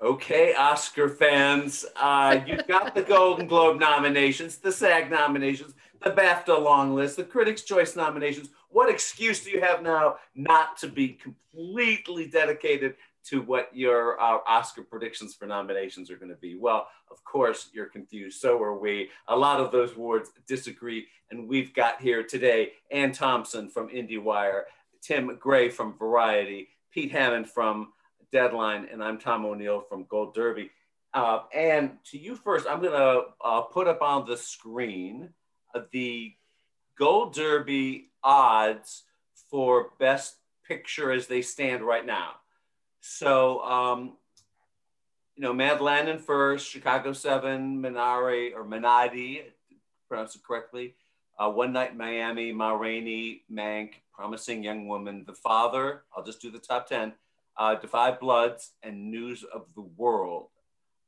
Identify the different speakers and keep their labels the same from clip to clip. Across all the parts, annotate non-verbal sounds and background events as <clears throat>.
Speaker 1: Okay, Oscar fans, uh, you've got the Golden Globe nominations, the SAG nominations, the BAFTA long list, the Critics' Choice nominations. What excuse do you have now not to be completely dedicated to what your uh, Oscar predictions for nominations are going to be? Well, of course, you're confused. So are we. A lot of those awards disagree. And we've got here today Anne Thompson from IndieWire, Tim Gray from Variety, Pete Hammond from Deadline, and I'm Tom O'Neil from Gold Derby. Uh, and to you first, I'm going to uh, put up on the screen uh, the Gold Derby odds for Best Picture as they stand right now. So, um, you know, Mad Landon first, Chicago 7, Minari, or Minari, pronounce it correctly, uh, One Night Miami, Ma Rainey, Mank, Promising Young Woman, The Father, I'll just do the top 10, uh, 5 Bloods, and News of the World.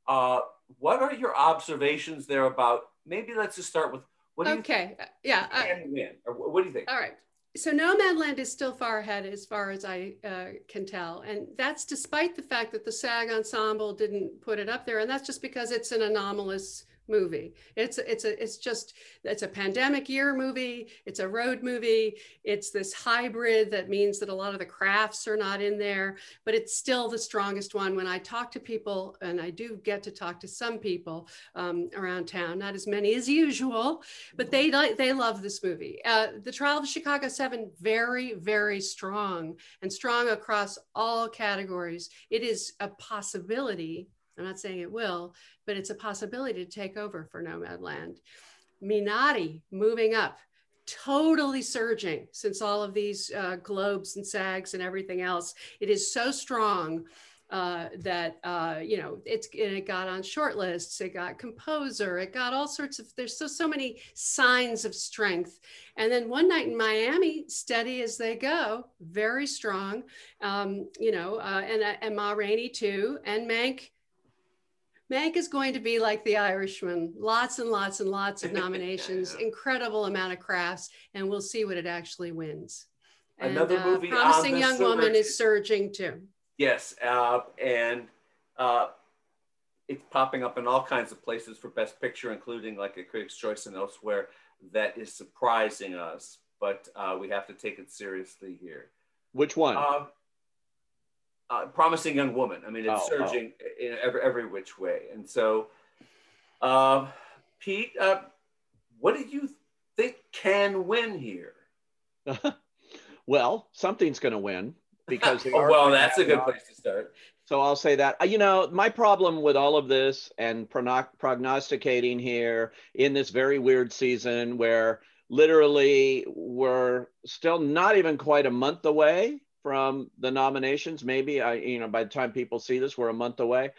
Speaker 1: Uh, what are your observations there about? Maybe let's just start with what do
Speaker 2: okay.
Speaker 1: you think?
Speaker 2: Yeah.
Speaker 1: Can win, or what do you think?
Speaker 2: All right. So Nomadland is still far ahead as far as I uh, can tell. And that's despite the fact that the SAG ensemble didn't put it up there. And that's just because it's an anomalous movie. It's it's a it's just it's a pandemic year movie. It's a road movie. It's this hybrid that means that a lot of the crafts are not in there, but it's still the strongest one. When I talk to people, and I do get to talk to some people um, around town, not as many as usual, but they they love this movie. Uh, the Trial of Chicago Seven, very very strong and strong across all categories. It is a possibility I'm not saying it will, but it's a possibility to take over for Nomadland. Minari moving up, totally surging since all of these uh, globes and sags and everything else. It is so strong uh, that uh, you know it's and it got on short lists it got composer it got all sorts of there's so so many signs of strength and then one night in miami steady as they go very strong um, you know uh, and and ma rainey too and mank Mank is going to be like The Irishman, lots and lots and lots of <laughs> nominations, incredible amount of crafts, and we'll see what it actually wins. And,
Speaker 1: Another uh, movie,
Speaker 2: Promising Young Woman, is surging too.
Speaker 1: Yes, uh, and uh, it's popping up in all kinds of places for Best Picture, including like a Critics' Choice and elsewhere. That is surprising us, but uh, we have to take it seriously here.
Speaker 3: Which one?
Speaker 1: Uh, promising young woman. I mean, it's oh, surging oh. in every, every which way. And so, uh, Pete, uh, what do you think can win here? <laughs>
Speaker 3: well, something's going to win because <laughs>
Speaker 1: oh, well, that's a good place to start.
Speaker 3: So I'll say that. Uh, you know, my problem with all of this and prognosticating here in this very weird season where literally we're still not even quite a month away from the nominations. Maybe I, you know, by the time people see this, we're a month away.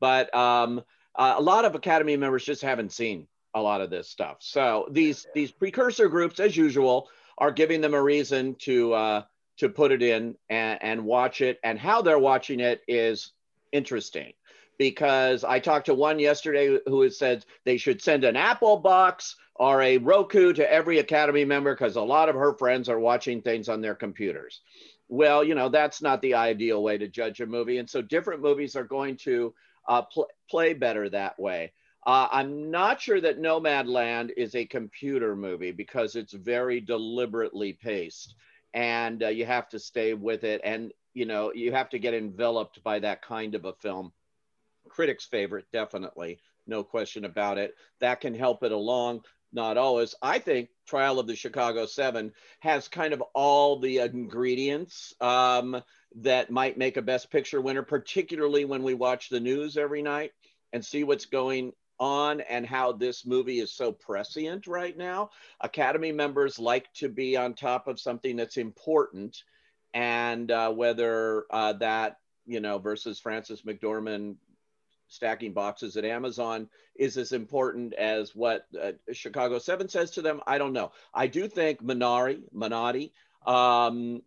Speaker 3: But um, uh, a lot of Academy members just haven't seen a lot of this stuff. So these these precursor groups, as usual, are giving them a reason to uh, to put it in and, and watch it. And how they're watching it is interesting because I talked to one yesterday who said they should send an Apple box or a Roku to every Academy member because a lot of her friends are watching things on their computers well, you know, that's not the ideal way to judge a movie. And so different movies are going to uh, pl- play better that way. Uh, I'm not sure that Nomadland is a computer movie because it's very deliberately paced and uh, you have to stay with it. And, you know, you have to get enveloped by that kind of a film. Critics' favorite, definitely. No question about it. That can help it along not always. I think Trial of the Chicago Seven has kind of all the ingredients um, that might make a Best Picture winner, particularly when we watch the news every night and see what's going on and how this movie is so prescient right now. Academy members like to be on top of something that's important, and uh, whether uh, that you know versus Frances McDormand stacking boxes at Amazon is as important as what uh, Chicago 7 says to them. I don't know. I do think Minari, Minari, um,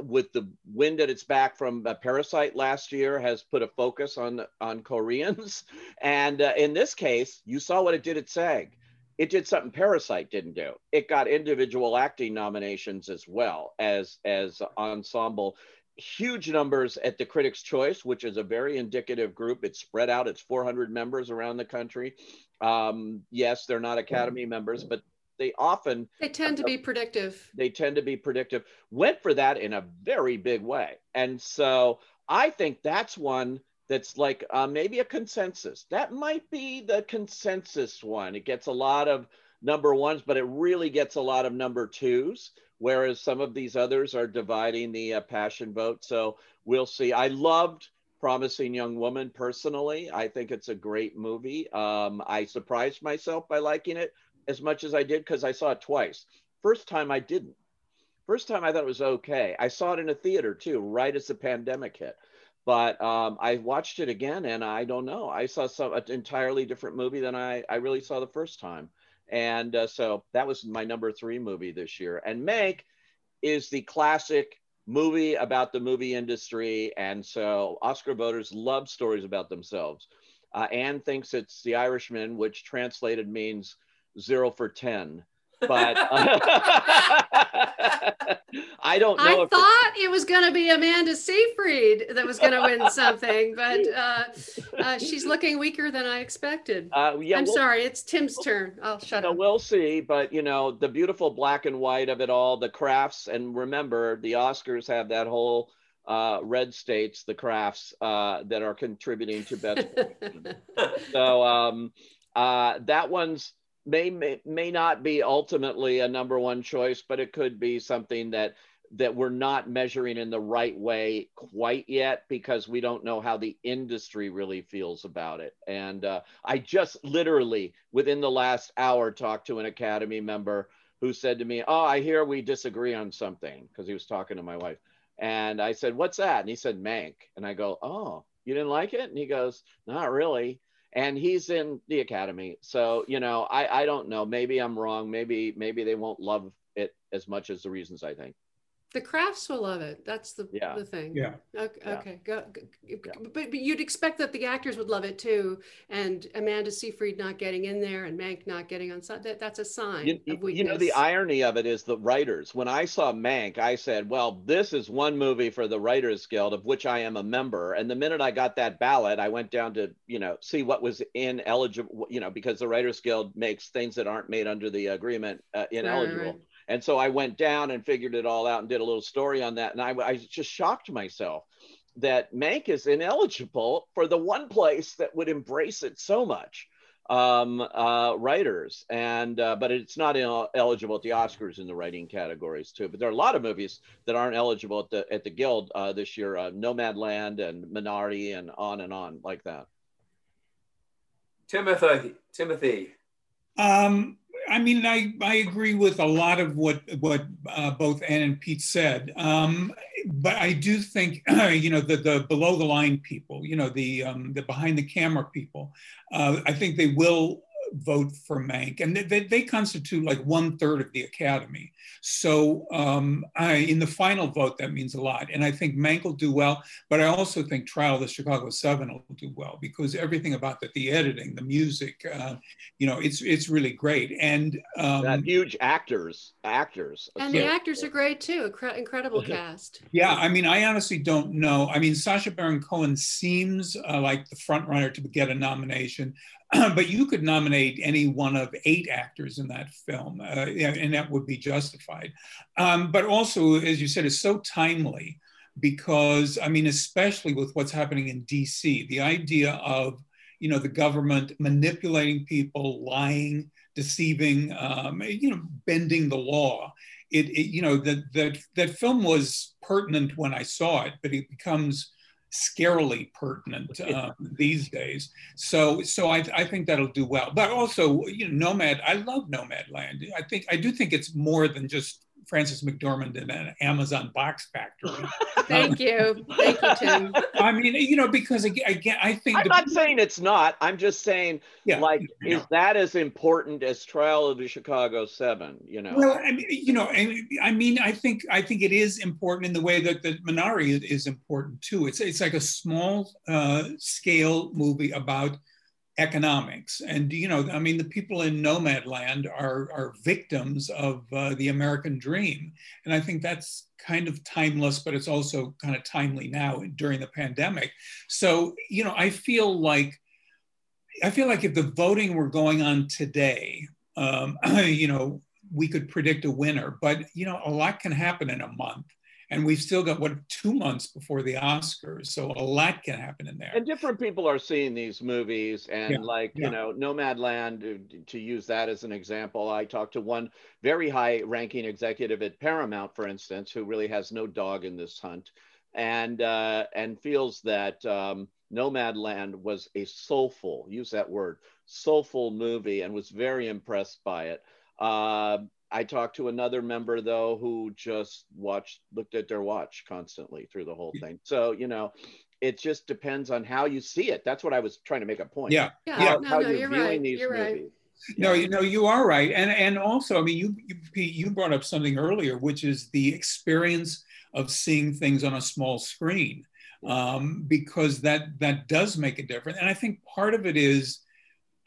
Speaker 3: with the wind at its back from a Parasite last year, has put a focus on on Koreans. <laughs> And uh, in this case, you saw what it did at SAG. It did something Parasite didn't do. It got individual acting nominations as well as as ensemble huge numbers at the Critics' Choice, which is a very indicative group. It's spread out, it's 400 members around the country. Um, yes, they're not Academy members, but they often
Speaker 2: they tend to be predictive.
Speaker 3: They tend to be predictive. Went for that in a very big way. And so I think that's one that's like uh, maybe a consensus. That might be the consensus one. It gets a lot of number ones, but it really gets a lot of number twos whereas some of these others are dividing the uh, passion vote. So we'll see. I loved Promising Young Woman personally. I think it's a great movie. Um, I surprised myself by liking it as much as I did because I saw it twice. First time I didn't. First time I thought it was okay. I saw it in a theater too, right as the pandemic hit. But um, I watched it again and I don't know. I saw some an entirely different movie than I, I really saw the first time. And uh, so that was my number three movie this year. And Mank is the classic movie about the movie industry. And so Oscar voters love stories about themselves. Uh, Anne thinks it's The Irishman, which translated means zero for 10 but uh, <laughs> I don't know.
Speaker 2: I thought it, it was going to be Amanda Seyfried that was going to win something, but uh, uh, she's looking weaker than I expected. Uh, yeah, I'm we'll, sorry, it's Tim's turn. I'll shut
Speaker 3: up. We'll see, but you know the beautiful black and white of it all, the crafts, and remember the Oscars have that whole. Uh, red states, the crafts uh, that are contributing to best. <laughs> so um, that one's may, may not be ultimately a number one choice, but it could be something that that we're not measuring in the right way quite yet because we don't know how the industry really feels about it. And uh, I just literally within the last hour talked to an Academy member who said to me, "Oh, I hear we disagree on something," because he was talking to my wife. And I said, "What's that?" And he said, "Mank." And I go, "Oh, you didn't like it?" And he goes, "Not really." And he's in the academy. So you know i i don't know. Maybe i'm wrong. Maybe maybe they won't love it as much as the reasons i think
Speaker 2: the crafts will love it. That's the,
Speaker 3: yeah.
Speaker 2: the thing.
Speaker 4: Yeah.
Speaker 2: Okay. Yeah. okay. Go, go. Yeah. But, but you'd expect that the actors would love it too. And Amanda Seyfried not getting in there and Mank not getting on that, that's a sign
Speaker 3: you, you know, the irony of it is the writers. When I saw Mank, I said, well, this is one movie for the Writers Guild of which I am a member. And the minute I got that ballot, I went down to, you know, see what was ineligible, you know, because the Writers Guild makes things that aren't made under the agreement uh, ineligible. Right, right. And so I went down and figured it all out and did a little story on that. And I, I just shocked myself that Mank is ineligible for the one place that would embrace it so much um, uh, writers, and uh, but it's not eligible at the Oscars in the writing categories too. But there are a lot of movies that aren't eligible at the at the Guild uh, this year: uh, Nomadland and Minari, and on and on like that.
Speaker 1: Timothy, Timothy.
Speaker 4: Um, I mean, I, I agree with a lot of what what uh, both Anne and Pete said, um, but I do think <clears throat> you know the the below the line people, you know the um, the behind the camera people, uh, I think they will vote for Mank, and they, they constitute like one third of the Academy. So um, I, in the final vote, that means a lot. And I think Mank will do well, but I also think Trial of the Chicago Seven will do well because everything about the, the editing, the music, uh, you know, it's it's really great. And um,
Speaker 3: huge actors, actors,
Speaker 2: and the actors are great too. Incredible cast.
Speaker 4: Yeah, I mean, I honestly don't know. I mean, Sacha Baron Cohen seems uh, like the front runner to get a nomination. <clears throat> but you could nominate any one of eight actors in that film, uh, and that would be justified. Um, but also, as you said, it's so timely because, I mean, especially with what's happening in DC, the idea of you know the government manipulating people, lying, deceiving, um, you know, bending the law. It, it you know that that that film was pertinent when I saw it, but it becomes scarily pertinent uh, these days. So, so I, I think that'll do well. But also, you know, Nomad. I love Nomad Nomadland. I think I do think it's more than just Frances McDormand in an Amazon box factory. <laughs>
Speaker 2: Thank you. Thank you, Tim. <laughs> I
Speaker 4: mean, you know, because again, I think
Speaker 3: I'm the, not saying it's not. I'm just saying, yeah, like, is that as important as Trial of the Chicago Seven? You know.
Speaker 4: Well, I mean, you know, I mean, I think I think it is important in the way that the Minari is, is important too. It's it's like a small uh, scale movie about economics. And you know, I mean, the people in Nomadland are are victims of uh, the American dream, and I think that's kind of timeless, but it's also kind of timely now during the pandemic. So you know, I feel like I feel like if the voting were going on today, um, <clears throat> you know, we could predict a winner. But you know, a lot can happen in a month and we've still got what two months before the Oscars, so a lot can happen in there.
Speaker 3: And different people are seeing these movies, and yeah, like yeah. you know, Nomadland, to, to use that as an example, I talked to one very high-ranking executive at Paramount, for instance, who really has no dog in this hunt, and uh, and feels that um, Nomadland was a soulful, use that word, soulful movie, and was very impressed by it. Uh, I talked to another member though who just watched, looked at their watch constantly through the whole thing. So you know, it just depends on how you see it. That's what I was trying to make a point.
Speaker 4: Yeah,
Speaker 2: yeah. How, no, how no, you're, you're right. you're movies. right.
Speaker 4: No, you know you are right, and and also, I mean, you you you brought up something earlier, which is the experience of seeing things on a small screen, um, because that that does make a difference. And I think part of it is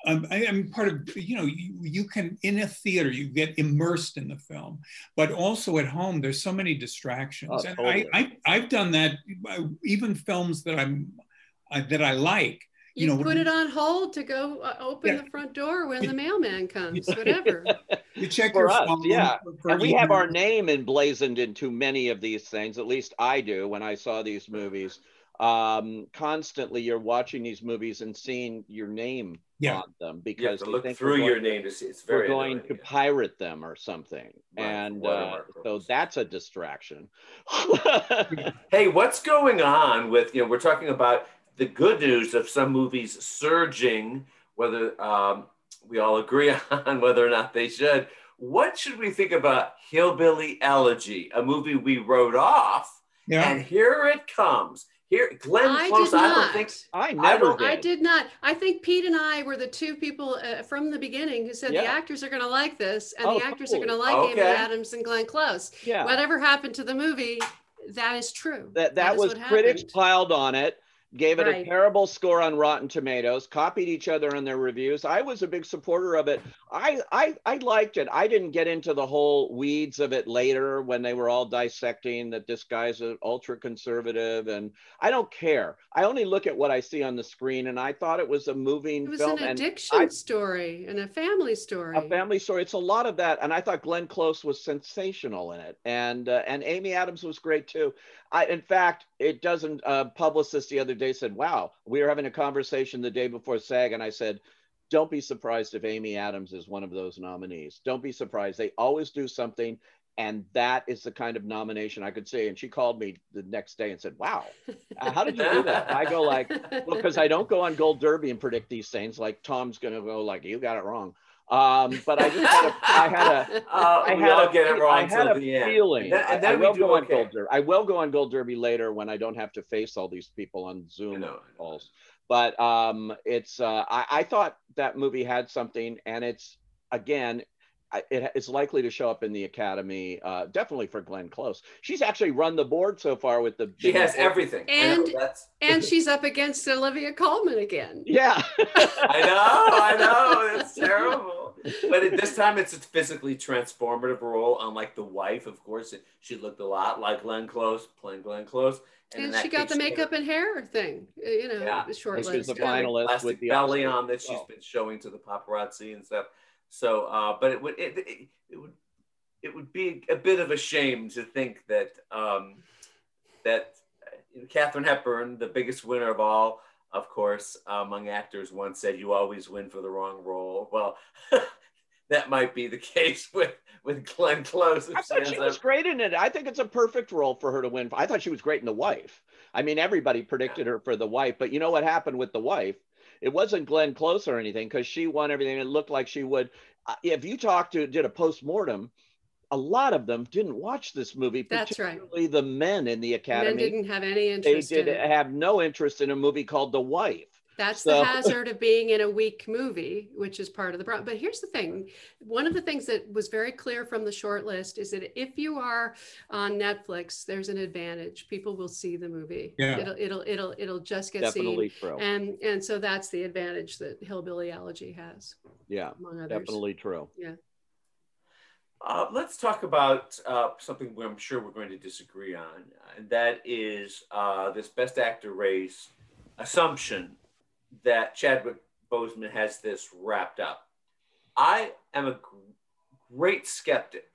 Speaker 4: um, I, am part of, you know, you, you, can, in a theater, you get immersed in the film, but also at home, there's so many distractions. Oh, and totally. I, I, have done that, uh, even films that I'm, uh, that I like.
Speaker 2: You,
Speaker 4: you
Speaker 2: know, put it on hold to go uh, open yeah. the front door when the mailman comes, whatever. <laughs>
Speaker 4: you check
Speaker 3: for
Speaker 4: your
Speaker 3: us,
Speaker 4: phone.
Speaker 3: Yeah, for, and we have our name emblazoned into many of these things. At least I do when I saw these movies um, constantly you're watching these movies and seeing your name yeah. on them because
Speaker 1: you look through your name to see it's very
Speaker 3: we're going annoying, to yeah. pirate them or something right. and uh, so that's a distraction <laughs>
Speaker 1: hey what's going on with you know we're talking about the good news of some movies surging whether um, we all agree <laughs> on whether or not they should what should we think about hillbilly elegy a movie we wrote off yeah. and here it comes here, Glenn I Close, I don't think
Speaker 3: I never. I, did.
Speaker 2: I did not. I think Pete and I were the two people uh, from the beginning who said yeah. the actors are going to like this, and oh, the actors cool. are going to like okay. Amy Adams and Glenn Close. Yeah. Whatever happened to the movie, that is true.
Speaker 3: That that, that was critics happened. piled on it gave it right. a terrible score on Rotten Tomatoes, copied each other on their reviews. I was a big supporter of it. I, I I liked it. I didn't get into the whole weeds of it later when they were all dissecting that this guy's an ultra conservative and I don't care. I only look at what I see on the screen and I thought it was a moving
Speaker 2: it was
Speaker 3: film
Speaker 2: an addiction I, story and a family story.
Speaker 3: A family story. It's a lot of that and I thought Glenn Close was sensational in it and uh, and Amy Adams was great too. I, in fact, it doesn't. Uh, publicist the other day said, "Wow, we were having a conversation the day before SAG," and I said, "Don't be surprised if Amy Adams is one of those nominees. Don't be surprised. They always do something." And that is the kind of nomination I could say. And she called me the next day and said, "Wow, how did you do that?" I go like, "Well, because I don't go on Gold Derby and predict these things. Like Tom's going to go like, you got it wrong." Um, but I just had a, I had a, <laughs> uh, I had a, get it wrong I had a feeling. And, and I, I will go okay. on Gold Derby. I will go on Gold Derby later when I don't have to face all these people on Zoom know, calls. But um, it's uh, I, I thought that movie had something, and it's again it is likely to show up in the academy uh, definitely for glenn close she's actually run the board so far with the
Speaker 1: she has everything
Speaker 2: and and <laughs> she's up against olivia colman again
Speaker 3: yeah
Speaker 1: i know i know it's terrible but at this time it's a physically transformative role unlike the wife of course she looked a lot like glenn close playing glenn close
Speaker 2: and, and she got the makeup and hair thing, you know, yeah. short
Speaker 3: She's the finalist
Speaker 1: with the belly on that she's been showing to the paparazzi and stuff. So, uh, but it would it, it, it, would it would be a bit of a shame to think that um, that you know, Katharine Hepburn, the biggest winner of all, of course, among actors, once said, "You always win for the wrong role." Well, <laughs> that might be the case <laughs> with with Glenn Close.
Speaker 3: I thought she was great in it. I think it's a perfect role for her to win. I thought she was great in The Wife. I mean, everybody predicted yeah. her for The Wife, but you know what happened with The Wife? It wasn't Glenn Close or anything because she won everything. It looked like she would. Uh, if you talked to did a post mortem, a lot of them didn't watch this movie.
Speaker 2: That's right.
Speaker 3: The men in the academy
Speaker 2: men didn't have any interest.
Speaker 3: They did
Speaker 2: in
Speaker 3: have no interest in a movie called The Wife.
Speaker 2: That's
Speaker 3: So-
Speaker 2: the hazard of being in a weak movie, which is part of the problem. But here's the thing: one of the things that was very clear from the short list is that if you are on Netflix, there's an advantage. People will see the movie.
Speaker 4: Yeah.
Speaker 2: It'll it'll it'll it'll just get
Speaker 3: Definitely
Speaker 2: seen.
Speaker 3: true.
Speaker 2: And and so that's the advantage that Hillbilly Elegy has,
Speaker 3: Yeah,
Speaker 2: among others.
Speaker 3: definitely true.
Speaker 1: Uh, let's talk about uh, something where I'm sure we're going to disagree on, and that is uh, this Best Actor race assumption that Chadwick Boseman has this wrapped up. I am a great skeptic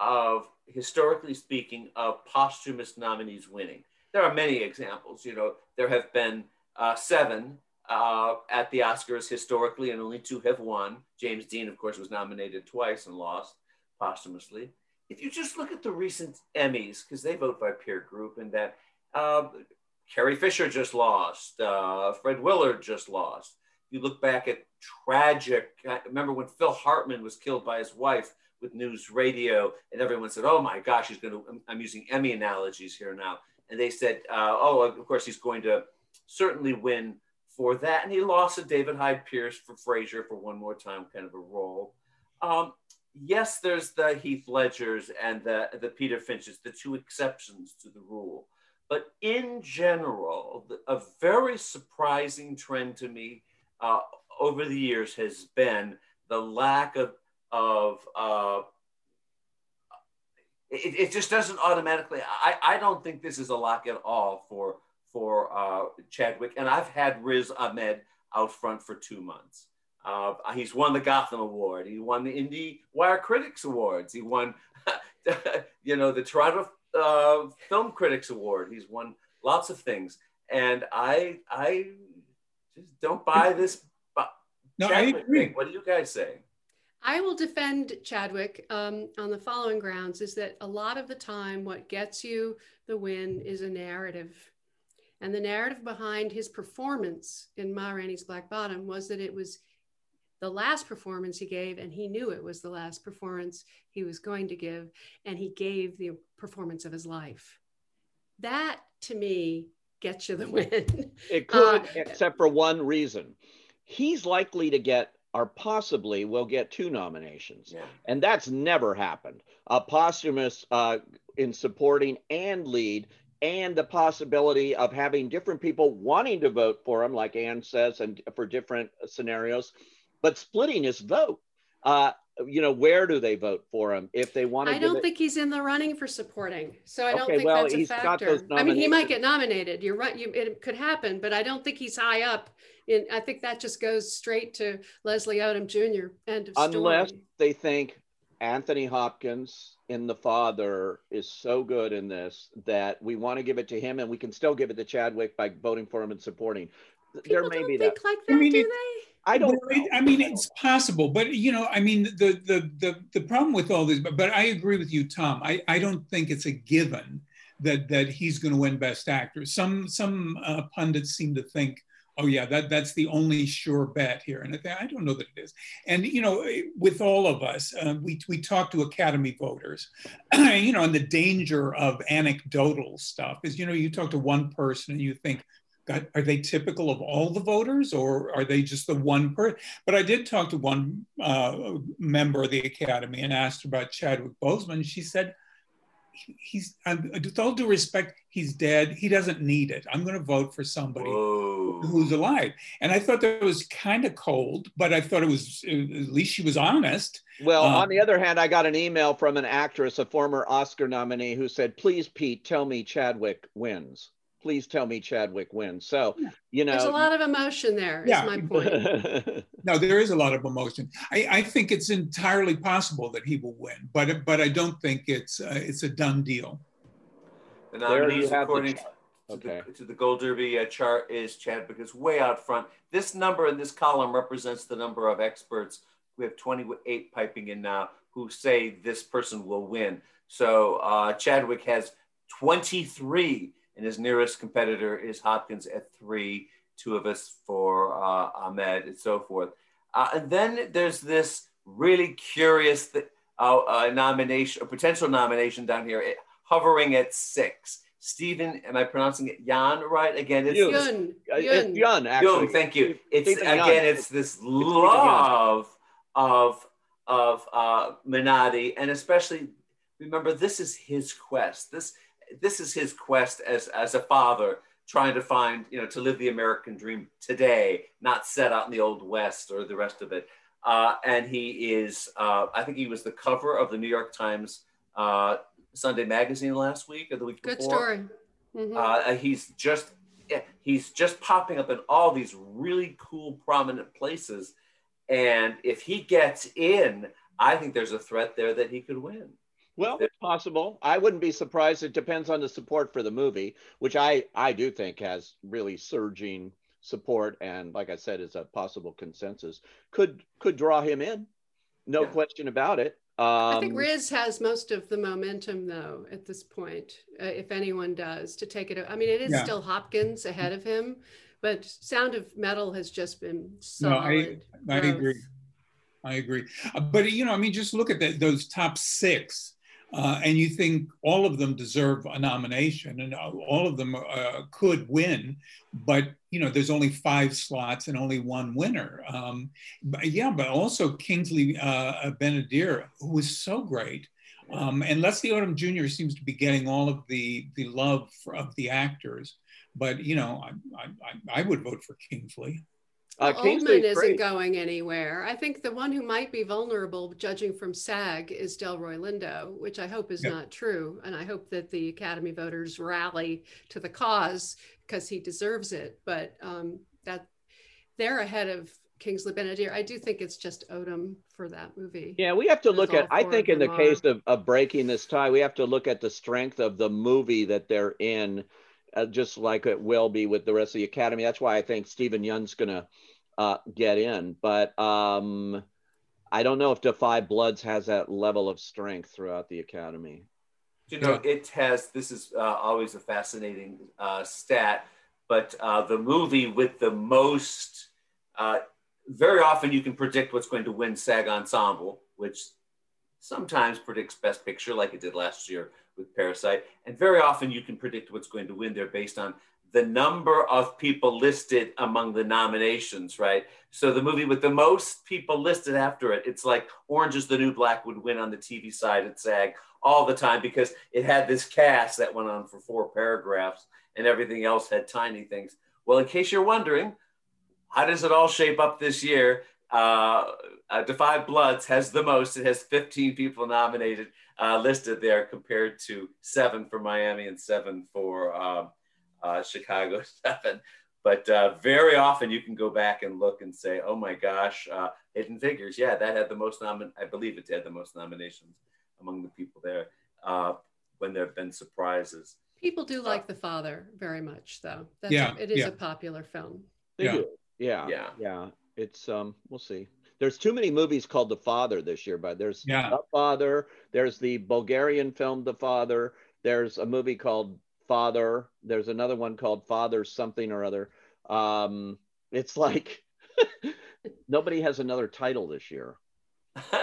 Speaker 1: of, historically speaking, of posthumous nominees winning. There are many examples. You know, there have been uh, seven uh, at the Oscars historically, and only two have won. James Dean, of course, was nominated twice and lost posthumously. If you just look at the recent Emmys, because they vote by peer group, and that uh, Carrie Fisher just lost, uh, Fred Willard just lost. You look back at tragic. I remember when Phil Hartman was killed by his wife with NewsRadio, and everyone said, "Oh my gosh, he's going to." I'm using Emmy analogies here now, and they said, uh, "Oh, of course he's going to certainly win for that." And he lost to David Hyde Pierce for Frasier for one more time, kind of a role. Um, yes, there's the Heath Ledgers and the, the Peter Finches, the two exceptions to the rule. But in general, a very surprising trend to me uh, over the years has been the lack of, of uh, it, it just doesn't automatically, I, I don't think this is a lock at all for, for uh, Chadwick. And I've had Riz Ahmed out front for two months. Uh, he's won the Gotham Award. He won the Indie Wire Critics Awards. He won, <laughs> you know, the Toronto uh, Film Critics Award. He's won lots of things, and I, I just don't buy this. bu-
Speaker 4: No, I agree.
Speaker 1: thing. What do you guys say?
Speaker 2: I will defend Chadwick um, on the following grounds is that a lot of the time, what gets you the win is a narrative. And the narrative behind his performance in Ma Rainey's Black Bottom was that it was the last performance he gave, and he knew it was the last performance he was going to give, and he gave the performance of his life. That to me gets you the <laughs> win.
Speaker 3: It could,
Speaker 2: Uh,
Speaker 3: except for one reason. He's likely to get, or possibly will get two nominations.
Speaker 1: Yeah.
Speaker 3: And that's never happened. A posthumous uh, in supporting and lead, and the possibility of having different people wanting to vote for him, like Anne says, and for different scenarios, but splitting his vote. Uh, you know, where do they vote for him if they want to?
Speaker 2: I don't
Speaker 3: it,
Speaker 2: think he's in the running for supporting. So I don't
Speaker 3: Okay,
Speaker 2: think
Speaker 3: well,
Speaker 2: that's a
Speaker 3: he's got
Speaker 2: factor.
Speaker 3: those
Speaker 2: I mean, he might get nominated. You're right. You, it could happen, but I don't think he's high up. In I think that just goes straight to Leslie Odom Jr. End of
Speaker 3: Unless
Speaker 2: story.
Speaker 3: they think Anthony Hopkins in The Father is so good in this that we want to give it to him and we can still give it to Chadwick by voting for him and supporting.
Speaker 2: People
Speaker 3: there may
Speaker 2: don't
Speaker 3: be
Speaker 2: think
Speaker 3: that.
Speaker 2: like
Speaker 4: I
Speaker 2: that,
Speaker 4: mean,
Speaker 2: do they?
Speaker 3: I don't
Speaker 4: Well, it- I mean, it's possible, but you know, I mean, the the the the, problem with all this, but, but I agree with you, Tom. I, I don't think it's a given that that he's going to win Best Actor. Some some uh, pundits seem to think, oh yeah, that that's the only sure bet here, and I, I don't know that it is. And you know, with all of us, uh, we we talk to Academy voters, <clears throat> you know, and the danger of anecdotal stuff is, you know, you talk to one person and you think. God, are they typical of all the voters or are they just the one person? But I did talk to one uh, member of the Academy and asked about Chadwick Boseman. She said, he's, with all due respect, he's dead. He doesn't need it. I'm going to vote for somebody
Speaker 1: Whoa.
Speaker 4: who's alive. And I thought that was kind of cold, but I thought it was, at least she was honest.
Speaker 3: Well,
Speaker 4: Um,
Speaker 3: on the other hand, I got an email from an actress, a former Oscar nominee, who said, "Please, Pete, tell me Chadwick wins. Please tell me Chadwick wins." So, you know,
Speaker 2: There's a lot of emotion there. Is
Speaker 4: Yeah.
Speaker 2: my point. <laughs>
Speaker 4: No, there is a lot of emotion. I, I think it's entirely possible that he will win, but but I don't think it's uh, it's a done deal.
Speaker 1: The
Speaker 3: There you
Speaker 1: nominees,
Speaker 3: have the
Speaker 1: according to,
Speaker 3: Okay.
Speaker 1: the, to the Gold Derby uh, chart, is Chadwick is way out front. This number in this column represents the number of experts. We have 28 piping in now who say this person will win. So uh, Chadwick has 23, and his nearest competitor is Hopkins at three, two of us for uh, Ahmed, and so forth. Uh, and then there's this really curious th- uh, uh, nomination, a potential nomination down here, eh, hovering at six. Steven, am I pronouncing it Yan right? Again, it's
Speaker 3: Yeun.
Speaker 2: Yeun,
Speaker 3: Uh,
Speaker 2: Yeun.
Speaker 3: It's Yeun, actually.
Speaker 1: Young, thank you. It's
Speaker 3: Steven Young.
Speaker 1: again, it's this love of of uh, Minari, and especially remember this is his quest. This this is his quest as as a father trying to find you know to live the American dream today, not set out in the old West or the rest of it. Uh, and he is, uh, I think he was the cover of the New York Times uh, Sunday Magazine last week or the week before.
Speaker 2: Good
Speaker 1: before.
Speaker 2: story. Mhm.
Speaker 1: Uh, he's just yeah, he's just popping up in all these really cool prominent places and if he gets in i think there's a threat there that he could win
Speaker 3: Well, it's possible. I wouldn't be surprised. It depends on the support for the movie, which I I do think has really surging support, and like I said, is a possible consensus. Could could draw him in, no
Speaker 1: Yeah.
Speaker 3: question about it. Um,
Speaker 2: I think Riz has most of the momentum, though, at this point, uh, if anyone does, to take it. I mean, it is
Speaker 4: Yeah.
Speaker 2: still Hopkins ahead of him, but Sound of Metal has just been
Speaker 4: No, I- I agree. I agree. Uh, but you know, I mean, just look at the, those top six, uh, and you think all of them deserve a nomination, and all of them uh, could win. But you know, there's only five slots and only one winner. Um, but yeah, but also Kingsley uh, who was so great. Um, and Leslie Odom Jr. seems to be getting all of the the love for, of the actors, but you know, I, I, I would vote for Kingsley.
Speaker 3: Uh,
Speaker 2: Well,
Speaker 3: Kingsley's
Speaker 2: Oldman isn't going anywhere. I think the one who might be vulnerable, judging from SAG, is Delroy Lindo, which I hope is
Speaker 4: Yep.
Speaker 2: not true. And I hope that the Academy voters rally to the cause because he deserves it. But um, that they're ahead of Kingsley Ben-Adir. I do think it's just Odom for that movie.
Speaker 3: Yeah, we have to look at. I think in the
Speaker 2: them
Speaker 3: case of, of breaking this tie, we have to look at the strength of the movie that they're in, uh, just like it will be with the rest of the academy. That's why I think Steven Young's gonna uh, get in. But um, I don't know if Da 5 Bloods has that level of strength throughout the academy.
Speaker 1: you know it has this is uh, always a fascinating uh, stat but uh, the movie with the most uh, very often you can predict what's going to win sag ensemble which sometimes predicts best picture like it did last year with parasite and very often you can predict what's going to win there based on the number of people listed among the nominations right so the movie with the most people listed after it it's like orange is the new black would win on the tv side at sag all the time because it had this cast that went on for four paragraphs and everything else had tiny things. Well, in case you're wondering, how does it all shape up this year? Uh, uh, Da 5 Bloods has the most. It has 15 people nominated uh, listed there compared to seven for Miami and seven for um, uh, Chicago, <laughs> seven. But uh, very often you can go back and look and say, oh my gosh, uh, Hidden Figures, yeah, that had the most nomin. I believe it had the most nominations among the people there uh, when there have been surprises.
Speaker 2: People do like The Father very much, though. That's
Speaker 4: Yeah,
Speaker 2: a, it is
Speaker 4: yeah.
Speaker 2: a popular film.
Speaker 3: They
Speaker 4: Yeah.
Speaker 3: do. Yeah,
Speaker 1: Yeah.
Speaker 3: yeah. It's um, we'll see. There's too many movies called The Father this year, but there's
Speaker 4: Yeah.
Speaker 3: The Father. There's the Bulgarian film The Father. There's a movie called Father. There's another one called Father something or other. Um, it's like <laughs> nobody has another title this year. <laughs>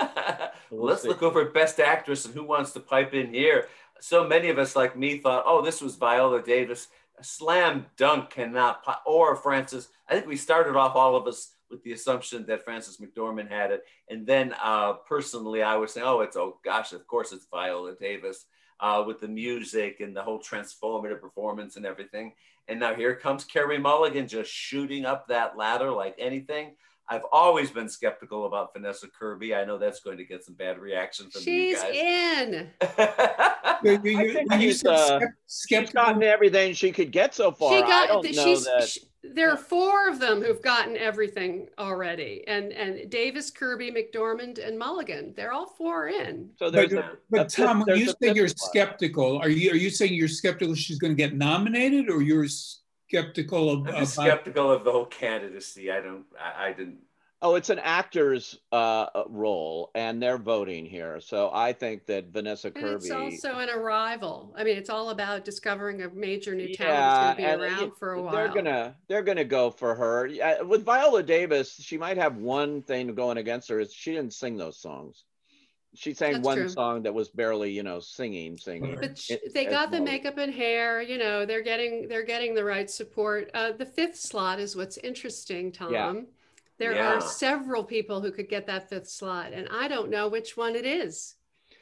Speaker 3: We'll
Speaker 1: Let's
Speaker 3: see.
Speaker 1: look over Best Actress and who wants to pipe in here. So many of us, like me, thought, oh, this was Viola Davis. Slam dunk cannot, or Frances. I think we started off all of us with the assumption that Frances McDormand had it. And then uh, personally, I was saying, oh, it's, oh gosh, of course it's Viola Davis uh, with the music and the whole transformative performance and everything. And now here comes Carey Mulligan just shooting up that ladder like anything. I've always been skeptical about Vanessa Kirby. I know that's going to get some bad reaction from
Speaker 2: She's
Speaker 1: you guys.
Speaker 2: in. <laughs>
Speaker 4: You- you-
Speaker 3: I think
Speaker 4: when you said
Speaker 3: uh,
Speaker 4: skep-
Speaker 3: She's gotten everything she could get so far.
Speaker 2: She
Speaker 3: I
Speaker 2: got.
Speaker 3: don't know
Speaker 2: she's.
Speaker 3: that.
Speaker 2: sh- there are four of them who've gotten everything already, and and Davis, Kirby, McDormand, and Mulligan. They're all four in.
Speaker 3: so there's
Speaker 4: but,
Speaker 3: a,
Speaker 4: but
Speaker 3: a
Speaker 4: Tom, when
Speaker 3: there's
Speaker 4: you
Speaker 3: a
Speaker 4: say you're
Speaker 3: spot.
Speaker 4: skeptical, are you are you saying you're skeptical she's going to get nominated, or you're skeptical of?
Speaker 1: I'm
Speaker 4: about-
Speaker 1: skeptical of the whole candidacy. I don't. I, I didn't.
Speaker 3: Oh, it's an actor's uh, role, and they're voting here. So I think that Vanessa
Speaker 2: And
Speaker 3: Kirby.
Speaker 2: it's also an arrival. I mean, it's all about discovering a major new talent
Speaker 3: yeah,
Speaker 2: that's going to
Speaker 3: and
Speaker 2: be
Speaker 3: uh,
Speaker 2: around
Speaker 3: you-
Speaker 2: for a while.
Speaker 3: they're gonna they're gonna go for her. Yeah, with Viola Davis, she might have one thing going against her is she didn't sing those songs. she sang
Speaker 2: That's
Speaker 3: one
Speaker 2: true.
Speaker 3: song that was barely, you know, singing, singing.
Speaker 2: But sh-
Speaker 3: It-
Speaker 2: they got the
Speaker 3: well.
Speaker 2: makeup and hair, you know, they're getting they're getting the right support. Uh, the fifth slot is what's interesting, Tom.
Speaker 3: Yeah.
Speaker 2: There
Speaker 1: Yeah.
Speaker 2: are several people who could get that fifth slot, and I don't know which one it is.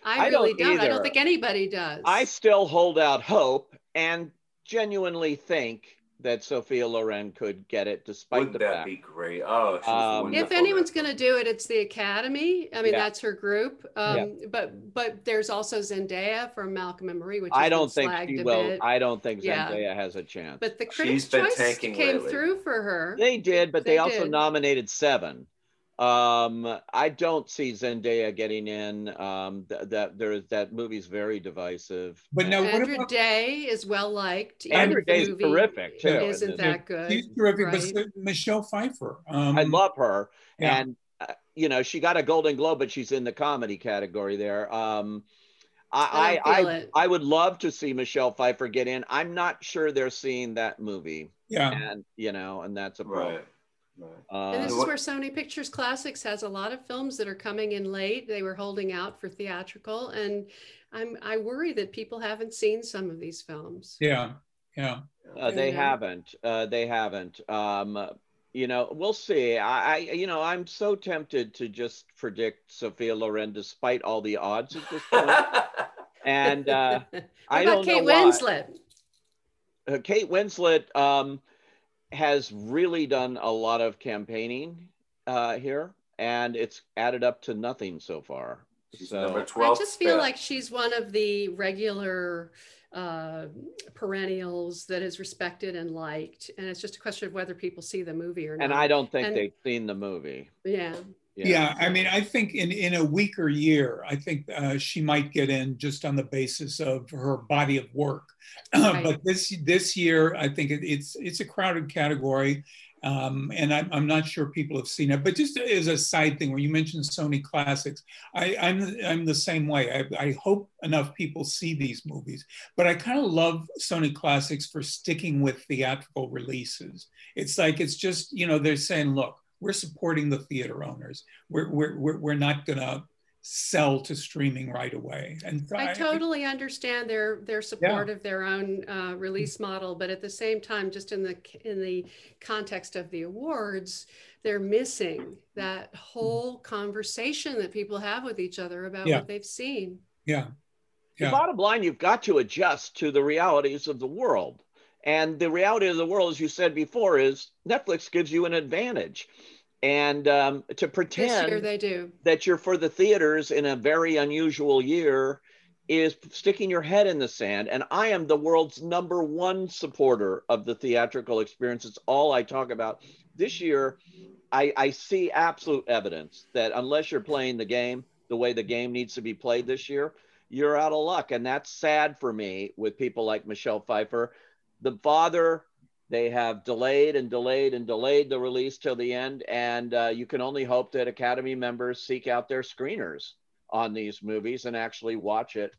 Speaker 2: I,
Speaker 3: I don't
Speaker 2: really don't. I don't think anybody does.
Speaker 3: I still hold out hope and genuinely think that Sophia Loren could get it, despite
Speaker 1: Wouldn't
Speaker 3: the
Speaker 1: that
Speaker 3: fact.
Speaker 1: be great? Oh,
Speaker 3: Um,
Speaker 2: if anyone's going to do it, it's the Academy. I mean,
Speaker 3: Yeah.
Speaker 2: that's her group. Um, But but there's also Zendaya from Malcolm and Marie, which
Speaker 3: I don't think she will. I don't think
Speaker 2: Yeah.
Speaker 3: Zendaya has a chance.
Speaker 2: but the
Speaker 1: She's
Speaker 2: Critics'
Speaker 1: been
Speaker 2: Choice
Speaker 1: tanking
Speaker 2: came
Speaker 1: lately.
Speaker 2: through for her.
Speaker 3: They did, but they,
Speaker 2: They
Speaker 3: also
Speaker 2: did.
Speaker 3: nominated seven. Um, I don't see Zendaya getting in. Um, th- that there is that movie's very divisive.
Speaker 4: But no, what
Speaker 2: Andra
Speaker 4: about
Speaker 2: Day is well liked.
Speaker 3: Andra
Speaker 2: even if the
Speaker 3: Day's
Speaker 2: movie
Speaker 3: terrific, too,
Speaker 2: Isn't
Speaker 3: isn't
Speaker 2: that good?
Speaker 4: she's terrific,
Speaker 2: right?
Speaker 4: but Michelle Pfeiffer. Um,
Speaker 3: I love her,
Speaker 4: yeah.
Speaker 3: and uh, you know she got a Golden Globe, but she's in the comedy category there. Um, I
Speaker 2: I
Speaker 3: I, I. I would love to see Michelle Pfeiffer get in. I'm not sure they're seeing that movie,
Speaker 4: yeah.
Speaker 3: and you know, and that's a problem.
Speaker 1: right. Right.
Speaker 3: Uh,
Speaker 2: And this is where Sony Pictures Classics has a lot of films that are coming in late. They were holding out for theatrical, and I'm I worry that people haven't seen some of these films.
Speaker 4: Yeah, yeah.
Speaker 3: Uh, they
Speaker 2: Yeah.
Speaker 3: haven't. Uh, they haven't. Um, you know, we'll see. I, I, you know, I'm so tempted to just predict Sophia Loren, despite all the odds at this point. <laughs> and uh,
Speaker 2: what
Speaker 3: I
Speaker 2: about
Speaker 3: don't know
Speaker 2: Kate
Speaker 3: why.
Speaker 2: Winslet?
Speaker 3: uh, Kate Winslet um, has really done a lot of campaigning uh, here, and it's added up to nothing so far.
Speaker 1: She's
Speaker 3: So-
Speaker 1: number
Speaker 2: I just feel
Speaker 1: pick.
Speaker 2: like she's one of the regular uh, perennials that is respected and liked, and it's just a question of whether people see the movie or not.
Speaker 3: And I don't think
Speaker 2: And-
Speaker 3: they've seen the movie.
Speaker 2: yeah.
Speaker 4: Yeah, I mean, I think in, in a weaker year, I think uh, she might get in just on the basis of her body of work. <clears throat>
Speaker 2: Right.
Speaker 4: but this this year, I think it, it's it's a crowded category, um, and I'm, I'm not sure people have seen it. But just as a side thing, where you mentioned Sony Classics, I, I'm I'm the same way. I, I hope enough people see these movies, but I kind of love Sony Classics for sticking with theatrical releases. It's like it's just you know they're saying, look we're supporting the theater owners. We're, we're, we're, we're not going to sell to streaming right away. And so
Speaker 2: I totally understand their their support
Speaker 4: Yeah.
Speaker 2: of their own uh, release model, but at the same time, just in the in the context of the awards, they're missing that whole conversation that people have with each other about
Speaker 4: Yeah.
Speaker 2: what they've seen.
Speaker 4: yeah, yeah.
Speaker 3: The
Speaker 4: yeah,
Speaker 3: bottom line, you've got to adjust to the realities of the world. And the reality of the world, as you said before, is Netflix gives you an advantage. And um, to pretend
Speaker 2: they do.
Speaker 3: that you're for the theaters in a very unusual year is sticking your head in the sand. And I am the world's number one supporter of the theatrical experience. It's all I talk about. This year, I, I see absolute evidence that unless you're playing the game the way the game needs to be played this year, you're out of luck. And that's sad for me with people like Michelle Pfeiffer. The father, they have delayed and delayed and delayed the release till the end. And uh, you can only hope that Academy members seek out their screeners on these movies and actually watch it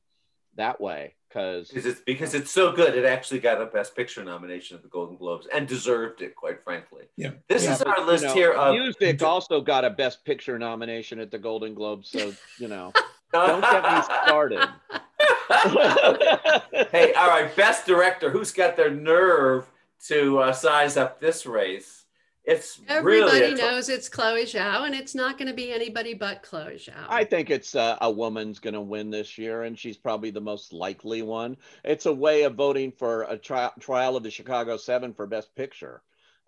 Speaker 3: that way. Because
Speaker 1: Because it's, because it's so good, it actually got a Best Picture nomination at the Golden Globes and deserved it, quite frankly.
Speaker 4: Yeah.
Speaker 1: This
Speaker 4: Yeah,
Speaker 1: is our list
Speaker 3: you know,
Speaker 1: here of.
Speaker 3: music also got a Best Picture nomination at the Golden Globes. So, you know, <laughs> don't get me started. <laughs>
Speaker 1: hey, all right, Best Director. Who's got their nerve to uh, size up this race? It's
Speaker 2: Everybody
Speaker 1: really a-
Speaker 2: knows it's Chloe Zhao, and it's not going to be anybody but Chloe Zhao.
Speaker 3: I think it's uh, a woman's going to win this year, and she's probably the most likely one. It's a way of voting for a tri- trial of the Chicago Seven for Best Picture.